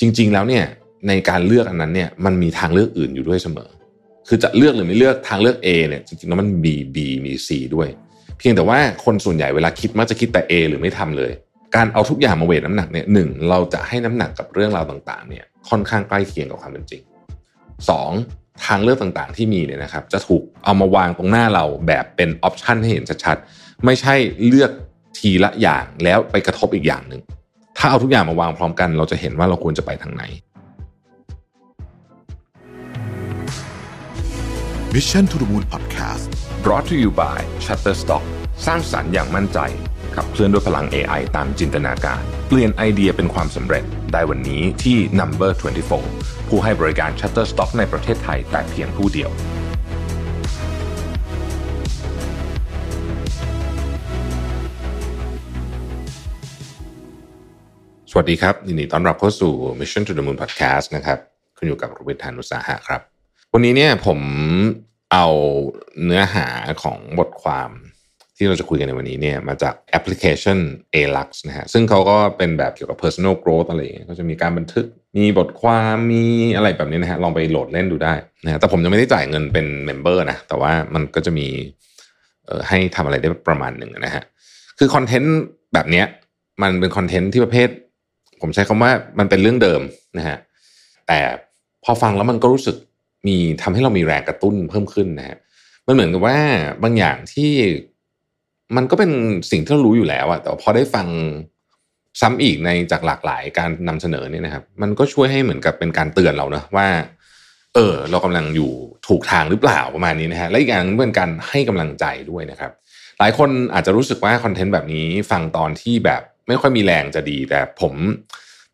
จริง ๆ แล้วเนี่ยในการเลือกอันนั้นเนี่ยมันมีทางเลือกอื่นอยู่ด้วยเสมอ คือจะเลือกหรือไม่เลือกทางเลือก A เนี่ยจริงๆแล้วมัน B B มี C ด้วย เพียงแต่ว่าคนส่วนใหญ่เวลาคิดมักจะคิดแต่ A หรือไม่ทำเลย การเอาทุกอย่างมาเวทน้ำหนักเนี่ยหนึ่งเราจะให้น้ำหนักกับเรื่องราวต่างๆเนี่ยค่อนข้างใกล้เคียงกับความเป็นจริงสองทางเลือกต่างๆที่มีเนี่ยนะครับ จะถูกเอามาวางตรงหน้าเราแบบเป็นออปชันให้เห็นชัดๆ ไม่ใช่เลือกทีละอย่างแล้วไปกระทบอีกอย่างหนึ่ง ถ้าเอาทุกอย่างมาวางพร้อมกัน เราจะเห็นว่าเราควรจะไปทางไหน Mission to the Moon Podcast brought to you by Shutterstock สร้างสรรค์อย่างมั่นใจ ขับเคลื่อนด้วยพลัง AI ตามจินตนาการ เปลี่ยนไอเดียเป็นความสำเร็จได้วันนี้ที่ Number 24 ผู้ให้บริการ Shutterstock ในประเทศไทยแต่เพียงผู้เดียว วัสดีครับยินดีต้อนรับเข้าสู่ Mission to the Moon Podcast นะครับคุณอยู่กับรวิทยานุสาหะครับ วันนี้เนี่ยผมเอาเนื้อหาของบทความที่เราจะคุยกันในวันนี้เนี่ยมาจากแอปพลิเคชัน Alux นะฮะซึ่งเขาก็เป็นแบบเกี่ยวกับ personal growth อะไรอย่างเงี้ยก็จะมีการบันทึกมีบทความมีอะไรแบบนี้นะฮะลองไปโหลดเล่นดูได้นะฮะแต่ผมยังไม่ได้จ่ายเงินเป็นเมมเบอร์นะแต่ว่ามันก็จะมีเอ่อให้ทำอะไรได้ประมาณหนึ่งนะฮะคือคอนเทนต์แบบเนี้ยมันเป็นคอนเทนต์ที่ประเภท ผมใช้คำว่ามันเป็นเรื่องเดิมนะฮะแต่พอฟังแล้วมันก็รู้สึกมีทำให้เรามีแรงกระตุ้นเพิ่มขึ้นนะฮะมันเหมือนกับว่าบางอย่างที่มันก็เป็นสิ่งที่เรารู้อยู่แล้วอะแต่พอได้ฟังซ้ำอีกในจากหลากหลายการนำเสนอเนี่ยนะครับ มันก็ช่วยให้เหมือนกับเป็นการเตือนเรานะว่า เออ เรากำลังอยู่ถูกทางหรือเปล่าประมาณนี้นะฮะและอีกอย่างนึงเป็นการให้กำลังใจด้วยนะครับ หลายคนอาจจะรู้สึกว่าคอนเทนต์แบบนี้ฟังตอนที่แบบ ไม่ค่อยมีแรงจะดี แต่ผม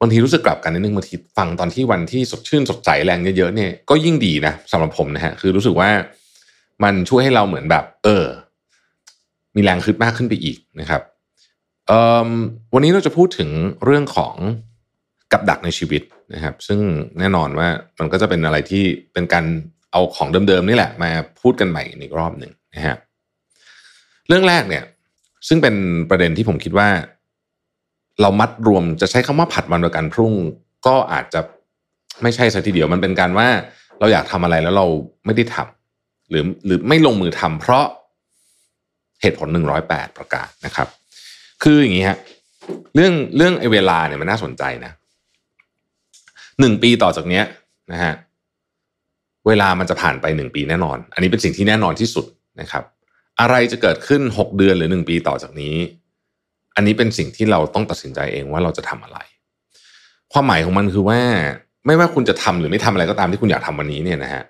บางทีรู้สึกกลับกันนิดนึงบางทีฟังตอนที่วันที่สดชื่นสดใสแรงเยอะๆเนี่ยก็ยิ่งดีนะสำหรับผมนะฮะคือรู้สึกว่ามันช่วยให้เราเหมือนแบบ เออ มีแรงขึ้นมากขึ้นไปอีกนะครับวันนี้เราจะพูดถึงเรื่องของกับดักในชีวิตนะครับ ซึ่งแน่นอนว่ามันก็จะเป็นอะไรที่เป็นการเอาของเดิมๆนี่แหละ มาพูดกันใหม่อีกรอบหนึ่งนะฮะเรื่องแรกเนี่ย ซึ่งเป็นประเด็นที่ผมคิดว่า เรามัดรวมจะใช้คำว่าผัดวันประกันพรุ่ง ก็อาจจะไม่ใช่ซะทีเดียวมันเป็นการว่าเราอยากทำอะไรแล้วเราไม่ได้ทำหรือหรือไม่ลงมือทำเพราะเหตุผลหนึ่งร้อยแปดประการนะครับ คืออย่างนี้ฮะเรื่องเรื่องไอ้เวลาเนี่ยมันน่าสนใจนะหนึ่งปีต่อจากเนี้ยนะฮะเวลามันจะผ่านไปหนึ่งปีแน่นอน อันนี้เป็นสิ่งที่แน่นอนที่สุดนะครับ อะไรจะเกิดขึ้นหกเดือนหรือหนึ่งปีต่อจากนี้ อันนี้เป็นสิ่งที่เราต้องตัดสินใจเองว่าเราจะทำอะไร ความหมายของมันคือว่า ไม่ว่าคุณจะทำหรือไม่ทำอะไรก็ตามที่คุณอยากทำวันนี้เนี่ยนะฮะ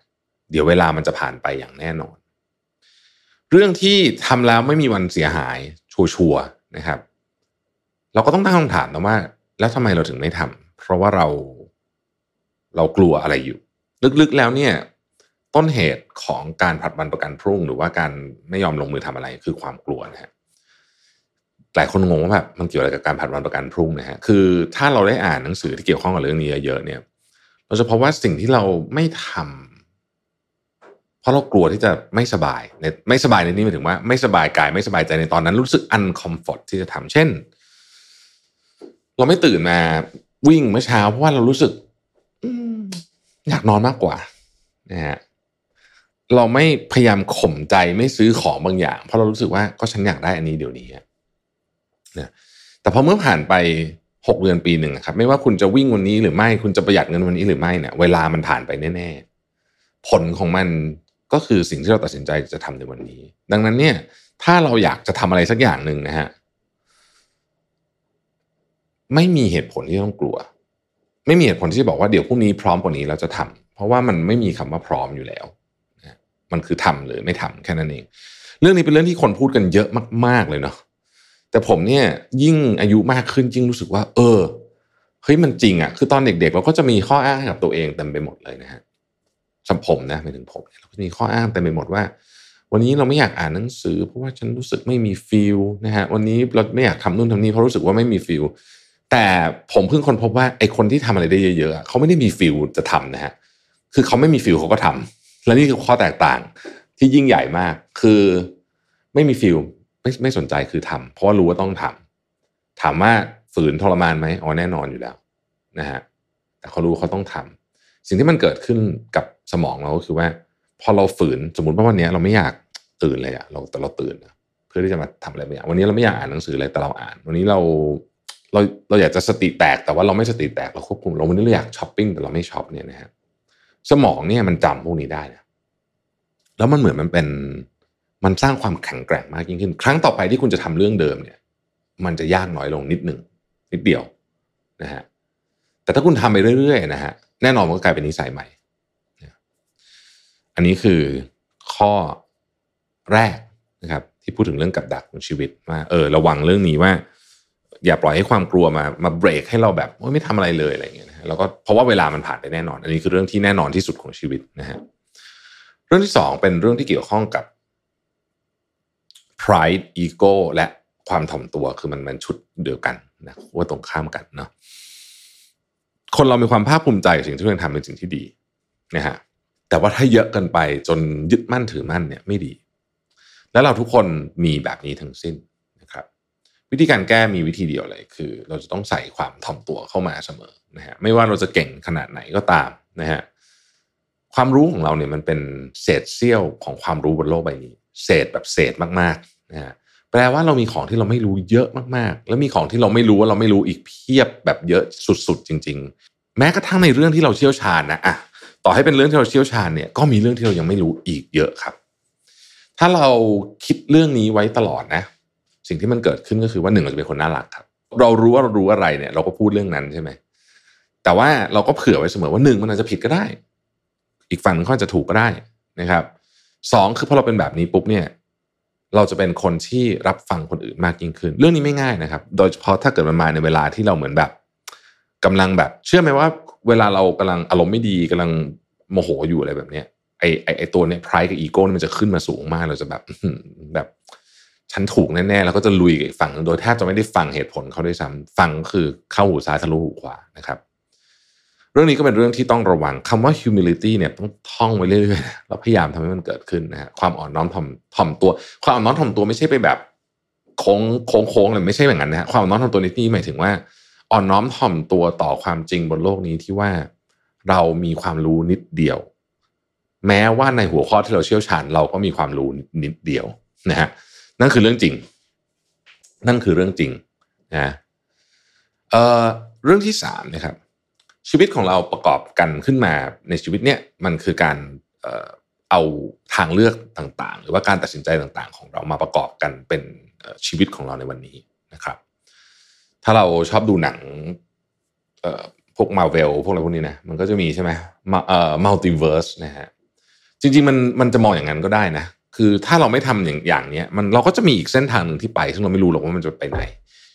เดี๋ยวเวลามันจะผ่านไปอย่างแน่นอน เรื่องที่ทำแล้วไม่มีวันเสียหายชัวร์นะครับ เราก็ต้องตั้งคำถามนะว่า แล้วทำไมเราถึงไม่ทำเพราะว่าเราเรากลัวอะไรอยู่ ลึกๆแล้วเนี่ยต้นเหตุของการผัดวันประกันพรุ่ง หรือว่าการไม่ยอมลงมือทำอะไรคือความกลัวนะฮะ หลายคนงงว่าแบบมันเกี่ยวอะไรกับการผัดวันประกันพรุ่งนะฮะคือถ้าเราได้อ่านหนังสือที่เกี่ยวข้องกับเรื่องนี้เยอะๆเนี่ย เราจะพบว่าสิ่งที่เราไม่ทำเพราะเรากลัวที่จะไม่สบายในไม่สบายในนี้หมายถึงว่าไม่สบายกายไม่สบายใจในตอนนั้น รู้สึกอันคอมฟอร์ทที่จะทำเช่น เราไม่ตื่นมาวิ่งเมื่อเช้า เพราะว่าเรารู้สึกอยากนอนมากกว่านะฮะเราไม่พยายามข่มใจไม่ซื้อของบางอย่าง เพราะเรารู้สึกว่าก็ฉันอยากได้อันนี้เดี๋ยวนี้ นะแต่พอเมื่อผ่านไปหกเดือนปีหนึ่งครับ ไม่ว่าคุณจะวิ่งวันนี้หรือไม่ คุณจะประหยัดเงินวันนี้หรือไม่เนี่ยเวลามันผ่านไปแน่ๆ ผลของมันก็คือสิ่งที่เราตัดสินใจจะทำในวันนี้ ดังนั้นเนี่ย ถ้าเราอยากจะทำอะไรสักอย่างหนึ่งนะฮะไม่มีเหตุผลที่ต้องกลัว ไม่มีเหตุผลที่จะบอกว่าเดี๋ยวพรุ่งนี้พร้อมกว่านี้เราจะทำเพราะว่ามันไม่มีคำว่าพร้อมอยู่แล้วมันคือทำหรือไม่ทำแค่นั้นเอง เรื่องนี้เป็นเรื่องที่คนพูดกันเยอะมาก ๆเลยเนาะ แต่ผมเนี่ยยิ่งอายุมากขึ้นยิ่งรู้สึกว่า เออเฮ้ยมันจริงอะ่ะคือตอนเด็กๆเราก็จะมีข้ออ้างกับตัวเองเต็มไปหมดเลยนะฮะสำหรับผมนะหมายถึงผมเราก็จะมีข้ออ้างเต็มไปหมดว่า วันนี้เราไม่อยากอ่านหนังสือ เพราะว่าฉันรู้สึกไม่มี feel นะฮะวันนี้เราไม่อยากทำนู่นทำนี่เพราะรู้สึกว่าไม่มี feel แต่ผมเพิ่งค้นพบว่าไอ้คนที่ทำอะไรได้เยอะๆเขาไม่ได้มี feel จะทำนะฮะคือเขาไม่มี feel เขาก็ทำและนี่คือข้อแตกต่างที่ยิ่งใหญ่มาก คือไม่มี feel ไม่ไม่สนใจคือทำเพราะว่ารู้ว่าต้องทำถามว่าฝืนทรมานไหมอ๋อแน่นอนอยู่แล้วนะฮะแต่เขารู้เขาต้องทำสิ่งที่มันเกิดขึ้นกับสมองเราก็คือว่า พอเราฝืนสมมติว่าวันนี้เราไม่อยากตื่นเลยอะเราแต่เราตื่นเพื่อที่จะมาทำอะไรบางอย่างวันนี้เราไม่อยากอ่านหนังสือเลยแต่เราอ่าน วันนี้เราเราเราอยากจะสติแตกแต่ว่าเราไม่สติแตกเราควบคุมเราวันนี้เราอยากช้อปปิ้งแต่เราไม่ช้อปเนี่ยนะฮะสมองเนี่ยมันจำพวกนี้ได้นะแล้วมันเหมือนมันเป็น มันสร้างความแข็งแกร่งมากยิ่งขึ้น ครั้งต่อไปที่คุณจะทำเรื่องเดิมเนี่ย มันจะยากน้อยลงนิดหนึ่งนิดเดียวนะฮะแต่ถ้าคุณทำไปเรื่อยๆนะฮะแน่นอนมันก็กลายเป็นนิสัยใหม่ อันนี้คือข้อแรกนะครับ ที่พูดถึงเรื่องกับดักของชีวิตว่าเออระวังเรื่องนี้ว่า อย่าปล่อยให้ความกลัวมามาเบรกให้เราแบบไม่ทำอะไรเลยอะไรเงี้ยนะแล้วก็เพราะว่าเวลามันผ่านไปแน่นอน อันนี้คือเรื่องที่แน่นอนที่สุดของชีวิตนะฮะเรื่องที่สองเป็นเรื่องที่เกี่ยวข้องกับ pride ego และความถ่อมตัวคือมันมันชุดเดียวกันนะว่าตรงข้ามกันเนาะคนเรามีความภาคภูมิใจกับสิ่งที่เราทำเป็นสิ่งที่ดีนะฮะแต่ว่าถ้าเยอะเกินไปจนยึดมั่นถือมั่นเนี่ยไม่ดี แล้วเราทุกคนมีแบบนี้ทั้งสิ้นนะครับ วิธีการแก้มีวิธีเดียวเลยคือ เราจะต้องใส่ความถ่อมตัวเข้ามาเสมอนะฮะไม่ว่าเราจะเก่งขนาดไหนก็ตามนะฮะความรู้ของเราเนี่ยมันเป็นเศษเสี้ยวของความรู้บนโลกใบนี้ เศษแบบเศษมากๆนะฮะแปลว่าเรามีของที่เราไม่รู้เยอะมากๆ แล้วมีของที่เราไม่รู้ว่าเราไม่รู้อีกเพียบแบบเยอะสุดๆ จริง ๆ แม้กระทั่งในเรื่องที่เราเชี่ยวชาญนะอะต่อให้เป็นเรื่องที่เราเชี่ยวชาญเนี่ยก็มีเรื่องที่เรายังไม่รู้อีกเยอะครับ ถ้าเราคิดเรื่องนี้ไว้ตลอดนะ สิ่งที่มันเกิดขึ้นก็คือว่าหนึ่งเราจะเป็นคนน่ารักครับ เรารู้ว่าเรารู้อะไรเนี่ย เราก็พูดเรื่องนั้นใช่ไหมแต่ว่าเราก็เผื่อไว้เสมอว่าหนึ่งมันอาจจะผิดก็ได้ อีกฝั่งนึงก็จะถูกก็ได้นะครับ สองคือพอเราเป็นแบบนี้ปุ๊บเนี่ยเราจะเป็นคนที่รับฟังคนอื่นมากยิ่งขึ้น เรื่องนี้ไม่ง่ายนะครับ โดยเฉพาะถ้าเกิดมันมาในเวลาที่เราเหมือนแบบกำลังแบบ เชื่อไหมว่า เวลาเรากำลังอารมณ์ไม่ดีกำลังโมโหอยู่อะไรแบบเนี้ยไอไอไอตัวเนี้ยพรายกับอีโก้มันจะขึ้นมาสูงมากเราจะแบบแบบฉันถูกแน่ๆแล้วก็จะลุยกับฝั่งโดยแทบจะไม่ได้ฟังเหตุผลเขาด้วยซ้ำฟังคือเข้าหูซ้ายทะลุหูขวานะครับ เรื่องนี้ก็เป็นเรื่องที่ต้องระวังคำว่า humility เนี่ยต้องท่องไว้เรื่อยๆเราพยายามทำให้มันเกิดขึ้นนะฮะความอ่อนน้อมถ่อมถ่อมตัว ความอ่อนน้อมถ่อมตัวไม่ใช่ไปแบบโค้งโค้งโค้งเลยไม่ใช่แบบนั้นนะฮะความอ่อนน้อมถ่อมตัวในที่หมายถึงว่า อ่อนน้อมถ่อมตัวต่อความจริงบนโลกนี้ที่ว่าเรามีความรู้นิดเดียว แม้ว่าในหัวข้อที่เราเชี่ยวชาญ เราก็มีความรู้นิดเดียวนะฮะนั่นคือเรื่องจริง นั่นคือเรื่องจริงนะเอ่อเรื่องที่สามนะครับ ชีวิตของเราประกอบกันขึ้นมาในชีวิตเนี้ยมันคือการเอ่อเอาทางเลือกต่างๆ หรือว่าการตัดสินใจต่างๆ ของเรามาประกอบกันเป็นชีวิตของเราในวันนี้นะครับ ถ้าเราชอบดูหนังพวกมาเวลพวกอะไรพวกนี้นะมันก็จะมีใช่ไหมเอ่อมัลติเวิร์สนะฮะจริงๆมันมันจะมองอย่างนั้นก็ได้นะ คือถ้าเราไม่ทำอย่างอย่างเนี้ยมันเราก็จะมีอีกเส้นทางหนึ่งที่ไป ซึ่งเราไม่รู้หรอกว่ามันจะไปไหน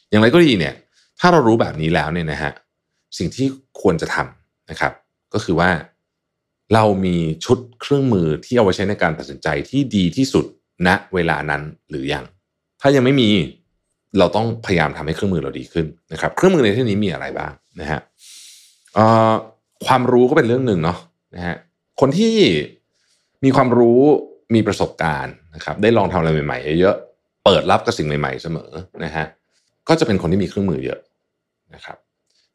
อย่างไรก็ดีเนี่ย ถ้าเรารู้แบบนี้แล้วเนี่ยนะฮะ สิ่งที่ควรจะทำนะครับ ก็คือว่าเรามีชุดเครื่องมือที่เอาไว้ใช้ในการตัดสินใจที่ดีที่สุดณนะเวลานั้นหรือยัง ถ้ายังไม่มีเราต้องพยายามทำให้เครื่องมือเราดีขึ้นนะครับ เครื่องมือในที่นี้มีอะไรบ้างนะฮะความรู้ก็เป็นเรื่องหนึ่งเนาะนะฮะคนที่มีความรู้มีประสบการณ์นะครับ ได้ลองทำอะไรใหม่ๆเยอะเปิดรับกับสิ่งใหม่ ๆ เสมอนะฮะก็จะเป็นคนที่มีเครื่องมือเยอะนะครับ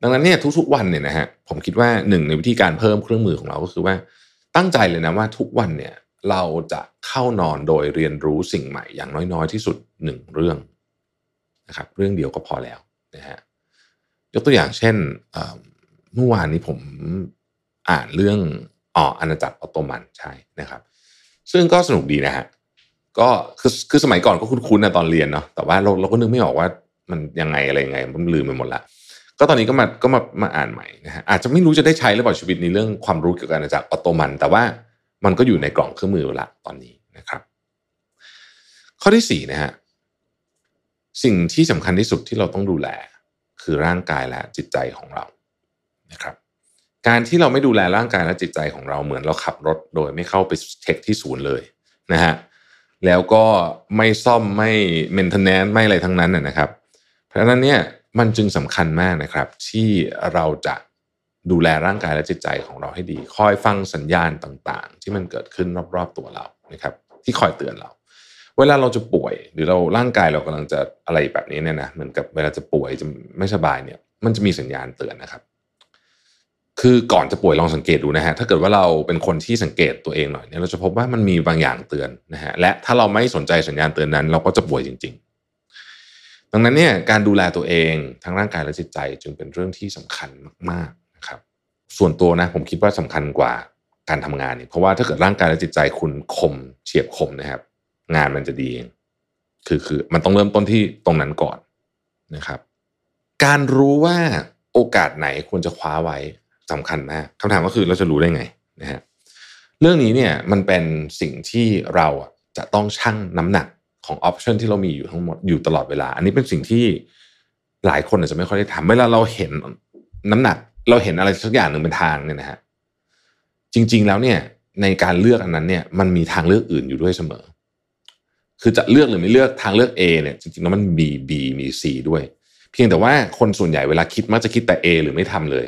ดังนั้นเนี่ยทุกๆวันเนี่ยนะฮะผมคิดว่าหนึ่งในวิธีการเพิ่มเครื่องมือของเราก็คือว่าตั้งใจเลยนะว่าทุกวันเนี่ยเราจะเข้านอนโดยเรียนรู้สิ่งใหม่อย่างน้อยๆ ที่สุดหนึ่งเรื่องนะครับเรื่องเดียวก็พอแล้วนะฮะยกตัวอย่างเช่นเมื่อวานนี้ผมอ่านเรื่องอ๋ออาณาจักรออตโตมันใช่นะครับ ซึ่งก็สนุกดีนะฮะก็คือคือสมัยก่อนก็คุ้นๆนะตอนเรียนเนาะแต่ว่าเราเราก็นึกไม่ออกว่ามันยังไงอะไรยังไงมันลืมไปหมดละ ก็ตอนนี้ก็มาก็มามาอ่านใหม่นะฮะอาจจะไม่รู้จะได้ใช้หรือเปล่าชีวิตในเรื่องความรู้เกี่ยวกับอาณาจักรออตโตมัน แต่ว่ามันก็อยู่ในกล่องเครื่องมือละตอนนี้นะครับ ข้อที่สี่นะฮะสิ่งที่สำคัญที่สุดที่เราต้องดูแล คือร่างกายและจิตใจของเรานะครับ การที่เราไม่ดูแลร่างกายและจิตใจของเราเหมือนเราขับรถโดยไม่เข้าไปเช็คที่ศูนย์เลยนะฮะแล้วก็ไม่ซ่อมไม่เมนเทนแนนไม่อะไรทั้งนั้นนะครับ เพราะฉะนั้นเนี่ย มันจึงสำคัญมากนะครับ ที่เราจะดูแลร่างกายและจิตใจของเราให้ดี คอยฟังสัญญาณต่างๆ ที่มันเกิดขึ้นรอบๆตัวเรานะครับ ที่คอยเตือนเรา เวลาเราจะป่วย หรือเราร่างกายเรากำลังจะอะไรแบบนี้เนี่ยนะเหมือนกับเวลาจะป่วยจะไม่สบายเนี่ย มันจะมีสัญญาณเตือนนะครับคือก่อนจะป่วยลองสังเกตดูนะฮะถ้าเกิดว่าเราเป็นคนที่สังเกตตัวเองหน่อยเนี่ยเราจะพบว่ามันมีบางอย่างเตือนนะฮะและถ้าเราไม่สนใจสัญญาณเตือนนั้น เราก็จะป่วยจริงๆ ดังนั้นเนี่ยการดูแลตัวเองทั้งร่างกายและจิตใจจึงเป็นเรื่องที่สำคัญมากๆนะครับ ส่วนตัวนะผมคิดว่าสำคัญกว่าการทำงานเนี่ยเพราะว่าถ้าเกิดร่างกายและจิตใจคุณคมเฉียบคมนะครับ งานมันจะดีเองคือคือมันต้องเริ่มต้นที่ตรงนั้นก่อนนะครับ การรู้ว่าโอกาสไหนควรจะคว้าไว้สำคัญมากคำถามก็คือเราจะรู้ได้ไงนะฮะเรื่องนี้เนี่ยมันเป็นสิ่งที่เราจะต้องชั่งน้ำหนัก ของออปชันที่เรามีอยู่ทั้งหมดอยู่ตลอดเวลา อันนี้เป็นสิ่งที่หลายคนอาจจะไม่ค่อยได้ทำเวลาเราเห็นน้ำหนัก เราเห็นอะไรสักอย่างหนึ่งเป็นทางเนี่ยนะฮะจริง ๆ แล้วเนี่ย ในการเลือกอันนั้นเนี่ยมันมีทางเลือกอื่นอยู่ด้วยเสมอ คือจะเลือกหรือไม่เลือกทางเลือก A เนี่ยจริงๆแล้วมันมี B มี C ด้วย เพียงแต่ว่าคนส่วนใหญ่เวลาคิดมักจะคิดแต่ A หรือไม่ทำเลย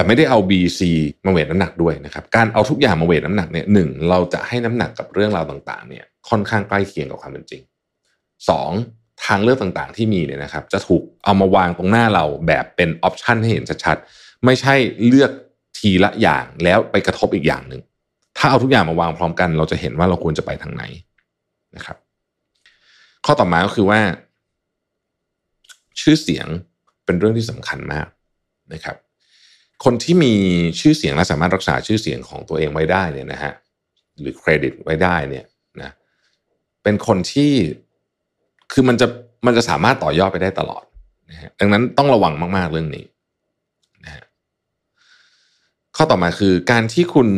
แต่ไม่ได้เอา B C มาเวทน้ำหนักด้วยนะครับการเอาทุกอย่างมาเวทน้ำหนักเนี่ยหนึ่งเราจะให้น้ำหนักกับเรื่องราวต่างๆเนี่ยค่อนข้างใกล้เคียงกับความเป็นจริงสองทางเลือกต่างๆที่มีเนี่ยนะครับ จะถูกเอามาวางตรงหน้าเราแบบเป็นออปชันให้เห็นชัดๆไม่ใช่เลือกทีละอย่างแล้วไปกระทบอีกอย่างหนึ่งถ้าเอาทุกอย่างมาวางพร้อมกัน เราจะเห็นว่าเราควรจะไปทางไหนนะครับ ข้อต่อมาก็คือว่า ชื่อเสียงเป็นเรื่องที่สำคัญมากนะครับ คนที่มีชื่อเสียงและสามารถรักษาชื่อเสียงของตัวเองไว้ได้เนี่ยนะฮะหรือเครดิตไว้ได้เนี่ยนะเป็นคนที่คือมันจะมันจะสามารถต่อยอดไปได้ตลอดนะฮะดังนั้นต้องระวังมาก ๆ เรื่องนี้นะฮะข้อต่อมาคือการที่คุณ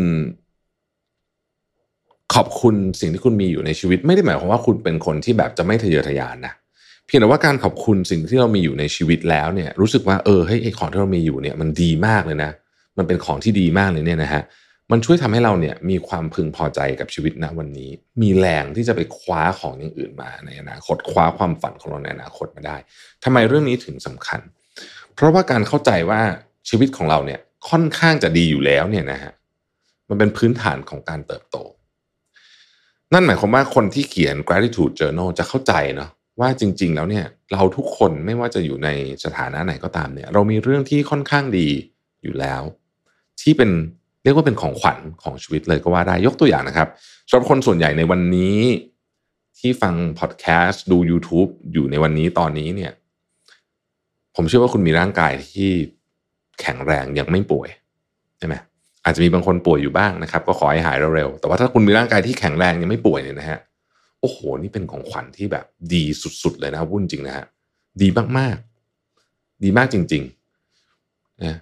ขอบคุณสิ่งที่คุณมีอยู่ในชีวิต ไม่ได้หมายความว่าคุณเป็นคนที่แบบจะไม่ทะเยอทะยานนะ พียงแต่ว่าการขอบคุณสิ่งที่เรามีอยู่ในชีวิตแล้วเนี่ยรู้สึกว่าเออเฮ้ยไอ้ของที่เรามีอยู่เนี่ยมันดีมากเลยนะ มันเป็นของที่ดีมากเลยเนี่ยนะฮะมันช่วยทำให้เราเนี่ยมีความพึงพอใจกับชีวิตณวันนี้ มีแรงที่จะไปคว้าของอย่างอื่นมาในอนาคตคว้าความฝันของเราในอนาคตมาได้ทำไมเรื่องนี้ถึงสำคัญ เพราะว่าการเข้าใจว่าชีวิตของเราเนี่ยค่อนข้างจะดีอยู่แล้วเนี่ยนะฮะมันเป็นพื้นฐานของการเติบโต นั่นหมายความว่าคนที่เขียน gratitude journal จะเข้าใจเนาะ ว่าจริง ๆ แล้วเนี่ยเราทุกคนไม่ว่าจะอยู่ในสถานะไหนก็ตามเนี่ย เรามีเรื่องที่ค่อนข้างดีอยู่แล้ว ที่เป็นเรียกว่าเป็นของขวัญของชีวิตเลยก็ว่าได้ยกตัวอย่างนะครับสำหรับคนส่วนใหญ่ในวันนี้ที่ฟังพอดแคสต์ดู YouTube อยู่ในวันนี้ตอนนี้เนี่ย ผมเชื่อว่าคุณมีร่างกายที่แข็งแรงยังไม่ป่วยใช่ไหมอาจจะมีบางคนป่วยอยู่บ้างนะครับ ก็ขอให้หายเร็วๆแต่ว่าถ้าคุณมีร่างกายที่แข็งแรงยังไม่ป่วยเนี่ยนะฮะ โอ้โห นี่เป็นของขวัญที่แบบดีสุด ๆ เลยนะวุ่นจริงนะฮะดีมากๆ ดีมากจริงๆนะ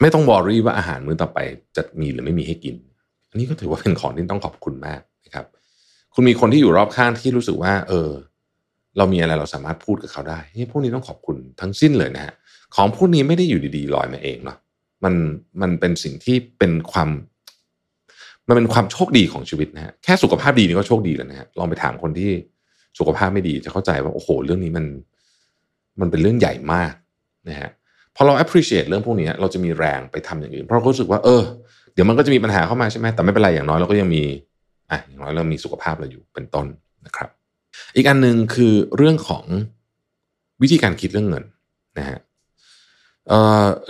ไม่ต้องบอรี่ว่าอาหารมื้อต่อไปจะมีหรือไม่มีให้กิน อันนี้ก็ถือว่าเป็นของที่ต้องขอบคุณมากนะครับ คุณมีคนที่อยู่รอบข้างที่รู้สึกว่า เออ เรามีอะไรเราสามารถพูดกับเขาได้นี่พวกนี้ต้องขอบคุณทั้งสิ้นเลยนะฮะของพวกนี้ไม่ได้อยู่ดีๆลอยมาเองเนาะมันมันเป็นสิ่งที่เป็นความ มันเป็นความโชคดีของชีวิตนะฮะแค่สุขภาพดีนี่ก็โชคดีแล้วนะฮะลองไปถามคนที่สุขภาพไม่ดีจะเข้าใจว่าโอ้โห เรื่องนี้มันมันเป็นเรื่องใหญ่มากนะฮะพอเรา appreciate เรื่องพวกนี้เราจะมีแรงไปทำอย่างอื่น เพราะเรารู้สึกว่าเออเดี๋ยวมันก็จะมีปัญหาเข้ามาใช่ไหมแต่ไม่เป็นไรอย่างน้อยเราก็ยังมีอะอย่างน้อยเรามีสุขภาพเราอยู่เป็นต้นนะครับ อีกอันหนึ่งคือเรื่องของวิธีการคิดเรื่องเงินนะฮะเ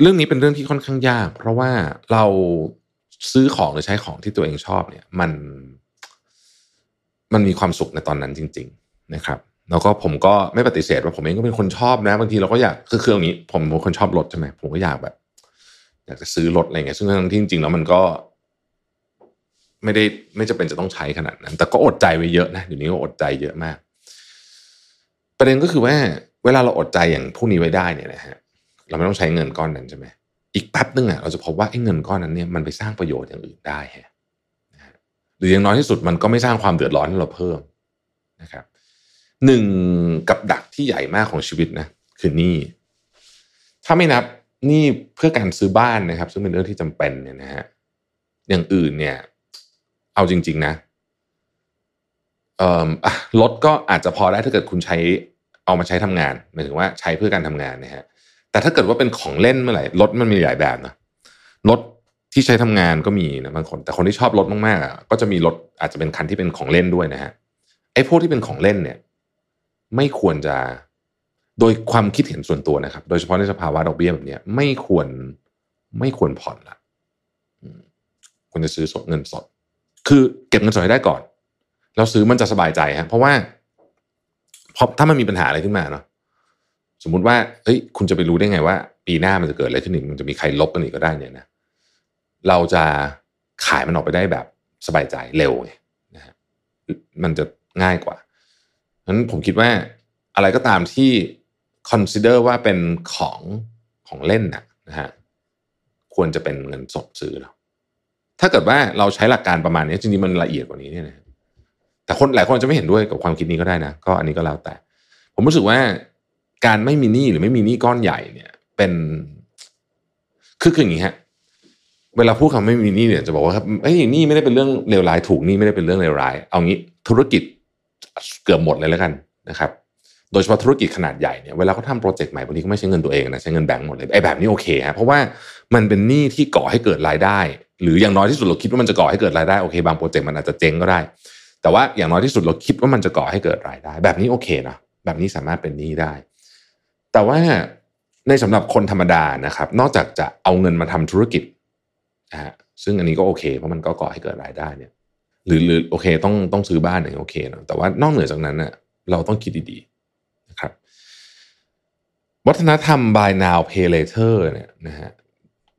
เรื่องนี้เป็นเรื่องที่ค่อนข้างยาก เพราะว่าเรา ซื้อของหรือใช้ของที่ตัวเองชอบเนี่ย มัน มันมีความสุขในตอนนั้นจริง ๆ นะครับ แล้วก็ผมก็ไม่ปฏิเสธว่าผมเองก็เป็นคนชอบนะบางทีเราก็อยากคือคืออย่างนี้ ผมเป็นคนชอบรถใช่ไหมผมก็อยากแบบ อยากจะซื้อรถอะไรเงี้ยซึ่งทั้งที่จริงๆแล้วมันก็ไม่ได้ไม่จะเป็นจะต้องใช้ขนาดนั้น แต่ก็อดใจไว้เยอะนะเดี๋ยวนี้ก็อดใจเยอะมาก ประเด็นก็คือว่า เวลาเราอดใจอย่างพวกนี้ไว้ได้เนี่ยนะฮะเราไม่ต้องใช้เงินก้อนนั้นใช่ไหม อีกแป๊บนึงอะเราจะพบว่าไอ้เงินก้อนนั้นเนี่ยมันไปสร้างประโยชน์อย่างอื่นได้ฮะหรืออย่างน้อยที่สุดมันก็ไม่สร้างความเดือดร้อนให้เราเพิ่มนะครับหนึ่งกับดักที่ใหญ่มากของชีวิตนะคือหนี้ถ้าไม่นับหนี้เพื่อการซื้อบ้านนะครับ ซึ่งเป็นเรื่องที่จำเป็นเนี่ยนะฮะอย่างอื่นเนี่ย เอาจริง ๆนะเออรถก็อาจจะพอได้ถ้าเกิดคุณใช้เอามาใช้ทำงานหมายถึงว่าใช้เพื่อการทำงานนะฮะ แต่ถ้าเกิดว่าเป็นของเล่นเมื่อไหร่รถมันมีหลายแบบนะรถที่ใช้ทำงานก็มีนะบางคน แต่คนที่ชอบรถมากๆก็จะมีรถอาจจะเป็นคันที่เป็นของเล่นด้วยนะฮะไอ้พวกที่เป็นของเล่นเนี่ย ไม่ควรจะโดยความคิดเห็นส่วนตัวนะครับ โดยเฉพาะในสภาวะดอกเบี้ยแบบนี้ไม่ควรไม่ควรผ่อนละควรจะซื้อสดเงินสด คือเก็บเงินสดให้ได้ก่อน แล้วซื้อมันจะสบายใจฮะเพราะว่าเพราะถ้ามันมีปัญหาอะไรขึ้นมาเนาะ สมมุติว่าเฮ้ยคุณจะไปรู้ได้ไงว่า ปีหน้ามันจะเกิดอะไรขึ้นอีกมันจะมีใครลบกันอีกก็ได้เนี่ยนะเราจะขายมันออกไปได้แบบสบายใจเร็วไงนะฮะมันจะง่ายกว่าฉะนั้นผมคิดว่าอะไรก็ตามที่ consider ว่าเป็นของของเล่นนะนะฮะควรจะเป็นเงินสดซื้อแล้วถ้าเกิดว่าเราใช้หลักการประมาณนี้จริงๆมันละเอียดกว่านี้เนี่ยนะแต่คนหลายคนจะไม่เห็นด้วยกับความคิดนี้ก็ได้นะ ก็อันนี้ก็แล้วแต่ ผมรู้สึกว่า การไม่มีหนี้หรือไม่มีหนี้ก้อนใหญ่เนี่ย เป็นคือคืออย่างนี้ฮะเวลาพูดคำไม่มีหนี้เนี่ยจะบอกว่าเอ้ยหนี้ไม่ได้เป็นเรื่องเลวร้ายถูกหนี้ไม่ได้เป็นเรื่องเลวร้าย เอางี้ธุรกิจเกือบหมดเลยแล้วกันนะครับ โดยเฉพาะธุรกิจขนาดใหญ่เนี่ยเวลาเขาทำโปรเจกต์ใหม่บางทีเขาไม่ใช้เงินตัวเองนะใช้เงินแบงก์หมดเลยไอ้แบบนี้โอเคฮะเพราะว่ามันเป็นหนี้ที่ก่อให้เกิดรายได้ หรืออย่างน้อยที่สุดเราคิดว่ามันจะก่อให้เกิดรายได้โอเคบางโปรเจกต์มันอาจจะเจ๊งก็ได้ แต่ว่าอย่างน้อยที่สุดเราคิดว่ามันจะก่อให้เกิดรายได้ แบบนี้โอเคนะแบบนี้สามารถเป็นหนี้ได้ แต่ว่าในสำหรับคนธรรมดานะครับ นอกจากจะเอาเงินมาทำธุรกิจนะฮะซึ่งอันนี้ก็โอเค เพราะมันก็ก่อให้เกิดรายได้เนี่ย หรือหรือโอเคต้องต้องซื้อบ้านอย่างโอเคนะแต่ว่านอกเหนือจากนั้นน่ะเราต้องคิดดีๆนะครับ วัฒนธรรม buy now pay later เนี่ยนะฮะ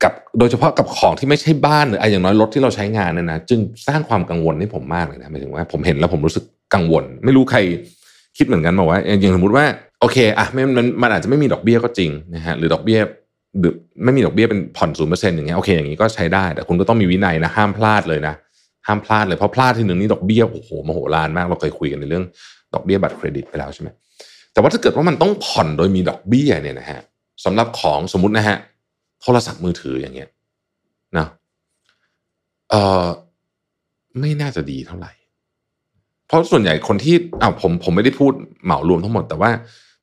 กับโดยเฉพาะกับของที่ไม่ใช่บ้านหรือไอ้อย่างน้อยรถที่เราใช้งานเนี่ยนะจึงสร้างความกังวลให้ผมมากเลยนะหมายถึงว่าผมเห็นแล้วผมรู้สึกกังวล ไม่รู้ใครคิดเหมือนกันบอกว่าอย่างสมมติว่า โอเคอะม่มันมันอาจจะไม่มีดอกเบี้ยก็จริงนะฮะหรือดอกเบี้ยไม่มีดอกเบี้ยเป็นผ่อนศูนย์เปอร์เซ็นต์อย่างเงี้ยโอเคอย่างนี้ก็ใช้ได้ แต่คุณก็ต้องมีวินัยนะห้ามพลาดเลยนะห้ามพลาดเลยเพราะพลาดทีหนึ่งนี่ดอกเบี้ยโอ้โหมโหฬารมากเราเคยคุยกันในเรื่องดอกเบี้ยบัตรเครดิตไปแล้วใช่ไหมแต่ว่าถ้าเกิดว่ามันต้องผ่อนโดยมีดอกเบี้ยเนี่ยนะฮะสำหรับของสมมตินะฮะโทรศัพท์มือถืออย่างเงี้ยนะเออไม่น่าจะดีเท่าไหร่ เพราะส่วนใหญ่คนที่อ้าวผมผมไม่ได้พูดเหมารวมทั้งหมด แต่ว่า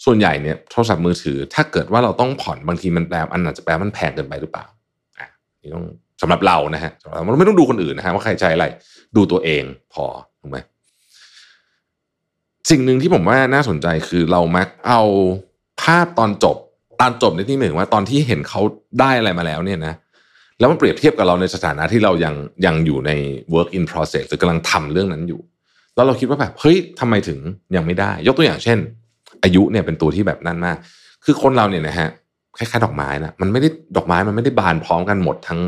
ส่วนใหญ่เนี่ยโทรศัพท์มือถือ ถ้าเกิดว่าเราต้องผ่อนบางทีมันแปลอันอาจจะแปลมันแพงเกินไปหรือเปล่าอะนี่ต้องสำหรับเรานะฮะเราไม่ต้องดูคนอื่นนะฮะว่าใครใช้อะไรดูตัวเองพอถูกไหมสิ่งหนึ่งที่ผมว่าน่าสนใจคือเรามักเอาภาพตอนจบตอนจบในที่หนึ่งว่าตอนที่เห็นเขาได้อะไรมาแล้วเนี่ยนะแล้วมันเปรียบเทียบกับเราในสถานะที่เรายังยังอยู่ใน work in process หรือกำลังทำเรื่องนั้นอยู่ แล้วเราคิดว่าแบบเฮ้ยทำไมถึงยังไม่ได้ ยกตัวอย่างเช่น อายุเนี่ยเป็นตัวที่แบบนั่นมาก คือคนเราเนี่ยนะฮะคล้ายๆดอกไม้นะมันไม่ได้ดอกไม้มันไม่ได้บานพร้อมกันหมดทั้ง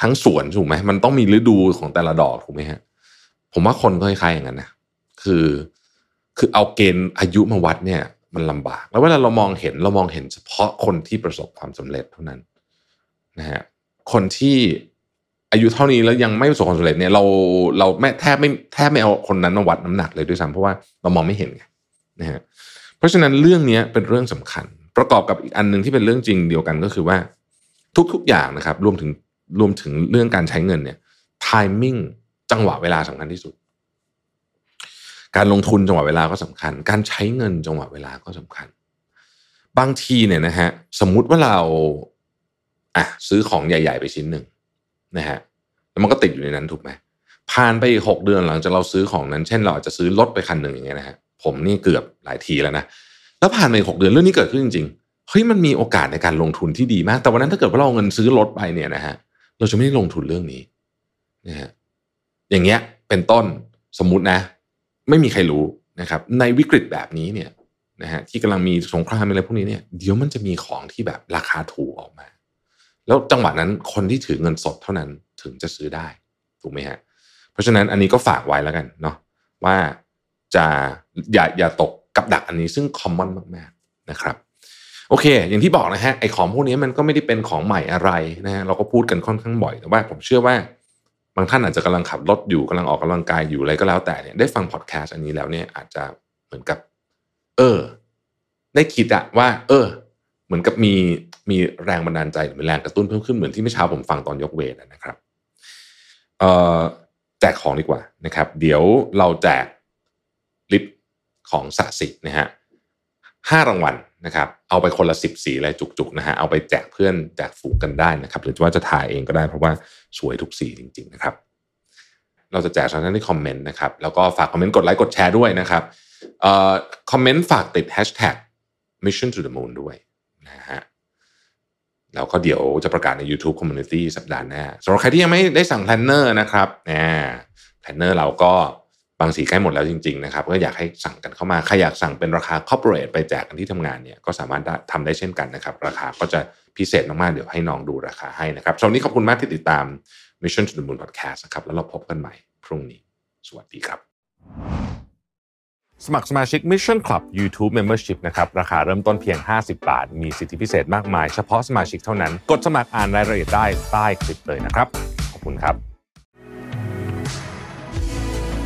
ทั้งสวนถูกไหมมันต้องมีฤดูของแต่ละดอกถูกไหมฮะผมว่าคนก็คล้ายๆอย่างนั้นนะคือ คือเอาเกณฑ์อายุมาวัดเนี่ย มันลำบาก แล้วเวลาเรามองเห็นเรามองเห็นเฉพาะคนที่ประสบความสำเร็จเท่านั้นนะฮะคนที่อายุเท่านี้แล้วยังไม่ประสบความสำเร็จเนี่ยเราเราแม่แทบไม่แทบไม่เอาคนนั้นมาวัดน้ำหนักเลยด้วยซ้ำเพราะว่าเรามองไม่เห็นไงนะฮะ เพราะฉะนั้นเรื่องนี้เป็นเรื่องสำคัญ ประกอบกับอีกอันหนึ่งที่เป็นเรื่องจริงเดียวกันก็คือว่า ทุกๆอย่างนะครับ รวมถึงรวมถึงเรื่องการใช้เงินเนี่ยทามมิ่งจังหวะเวลาสำคัญที่สุด การลงทุนจังหวะเวลาก็สำคัญ การใช้เงินจังหวะเวลาก็สำคัญ บางทีเนี่ยนะฮะสมมุติว่าเราอะซื้อของใหญ่ ๆ ไปชิ้นหนึ่งนะฮะแล้วมันก็ติดอยู่ในนั้นถูกไหมผ่านไปหกเดือนหลังจากเราซื้อของนั้น เช่นเราอาจจะซื้อรถไปคันหนึ่งอย่างเงี้ยนะฮะ ผมนี่เกือบหลายทีแล้วนะแล้วผ่านไปหกเดือนเรื่องนี้เกิดขึ้นจริงๆเฮ้ยมันมีโอกาสในการลงทุนที่ดีมาก แต่วันนั้นถ้าเกิดว่าเราเงินซื้อรถไปเนี่ยนะฮะเราจะไม่ได้ลงทุนเรื่องนี้นะฮะอย่างเงี้ยเป็นต้นสมมุตินะ ไม่มีใครรู้นะครับ ในวิกฤตแบบนี้เนี่ยนะฮะที่กำลังมีสงครามอะไรพวกนี้เนี่ยเดี๋ยวมันจะมีของที่แบบราคาถูกออกมา แล้วจังหวะนั้นคนที่ถือเงินสดเท่านั้นถึงจะซื้อได้ถูกไหมฮะเพราะฉะนั้นอันนี้ก็ฝากไว้แล้วกันเนาะว่า จะอย่าอย่าตกกับดักอันนี้ซึ่งคอมมอนมากๆนะครับโอเค อย่างที่บอกนะฮะไอ้ของพวกนี้มันก็ไม่ได้เป็นของใหม่อะไรนะฮะเราก็พูดกันค่อนข้างบ่อยแต่ว่าผมเชื่อว่าบางท่านอาจจะกำลังขับรถอยู่กำลังออกกำลังกายอยู่อะไรก็แล้วแต่เนี่ยได้ฟังพอดแคสต์อันนี้แล้วเนี่ยอาจจะเหมือนกับ เออ ได้คิดอะว่า เออ เหมือนกับมีมีแรงบันดาลใจหรือแรงกระตุ้นเพิ่มขึ้นเหมือนที่เมื่อเช้าผมฟังตอนยกเวทนะครับเอ่อแจกของดีกว่านะครับ เดี๋ยวเราแจก ของสะสินะฮะห้ารางวัลนะครับ เอาไปคนละสิบสีเลยจุกๆนะฮะเอาไปแจกเพื่อนแจกฝูงกันได้นะครับ หรือว่าจะถ่ายเองก็ได้เพราะว่าสวยทุกสีจริง ๆ นะครับ เราจะแจกทางด้านที่คอมเมนต์นะครับ แล้วก็ฝากคอมเมนต์กดไลค์กดแชร์ด้วยนะครับเอ่อคอมเมนต์ฝากติดแฮชแท็ก mission to the moon ด้วยนะฮะแล้วก็เดี๋ยวจะประกาศใน YouTube Community สัปดาห์หน้าสำหรับใครที่ยังไม่ได้สั่ง planner นะครับ planner เราก็ บางสีใกล้หมดแล้วจริงๆนะครับก็อยากให้สั่งกันเข้ามาใครอยากสั่งเป็นราคา corporate ไปแจกกันที่ทำงานเนี่ยก็สามารถทำได้เช่นกันนะครับ ราคาก็จะพิเศษมากๆเดี๋ยวให้น้องดูราคาให้นะครับสำหรับวันนี้ขอบคุณมากที่ติดตาม Mission to the Moon Podcast นะครับแล้วเราพบกันใหม่พรุ่งนี้ สวัสดีครับ สมัครสมาชิก Mission Club YouTube Membership นะครับราคาเริ่มต้นเพียง 50 บาท มีสิทธิพิเศษมากมาย เฉพาะสมาชิกเท่านั้น กดสมัครอ่านรายละเอียดได้ใต้คลิปเลยนะครับ ขอบคุณครับ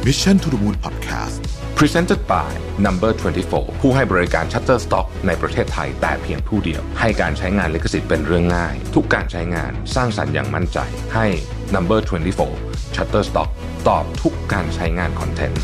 Mission to the Moon Podcast Presented by Number 24 ผู้ให้บริการ Shutterstock ในประเทศไทยแต่เพียงผู้เดียว ให้การใช้งานลิขสิทธิ์เป็นเรื่องง่าย ทุกการใช้งานสร้างสรรค์อย่างมั่นใจ ให้ Number 24 Shutterstock ตอบทุกการใช้งานคอนเทนต์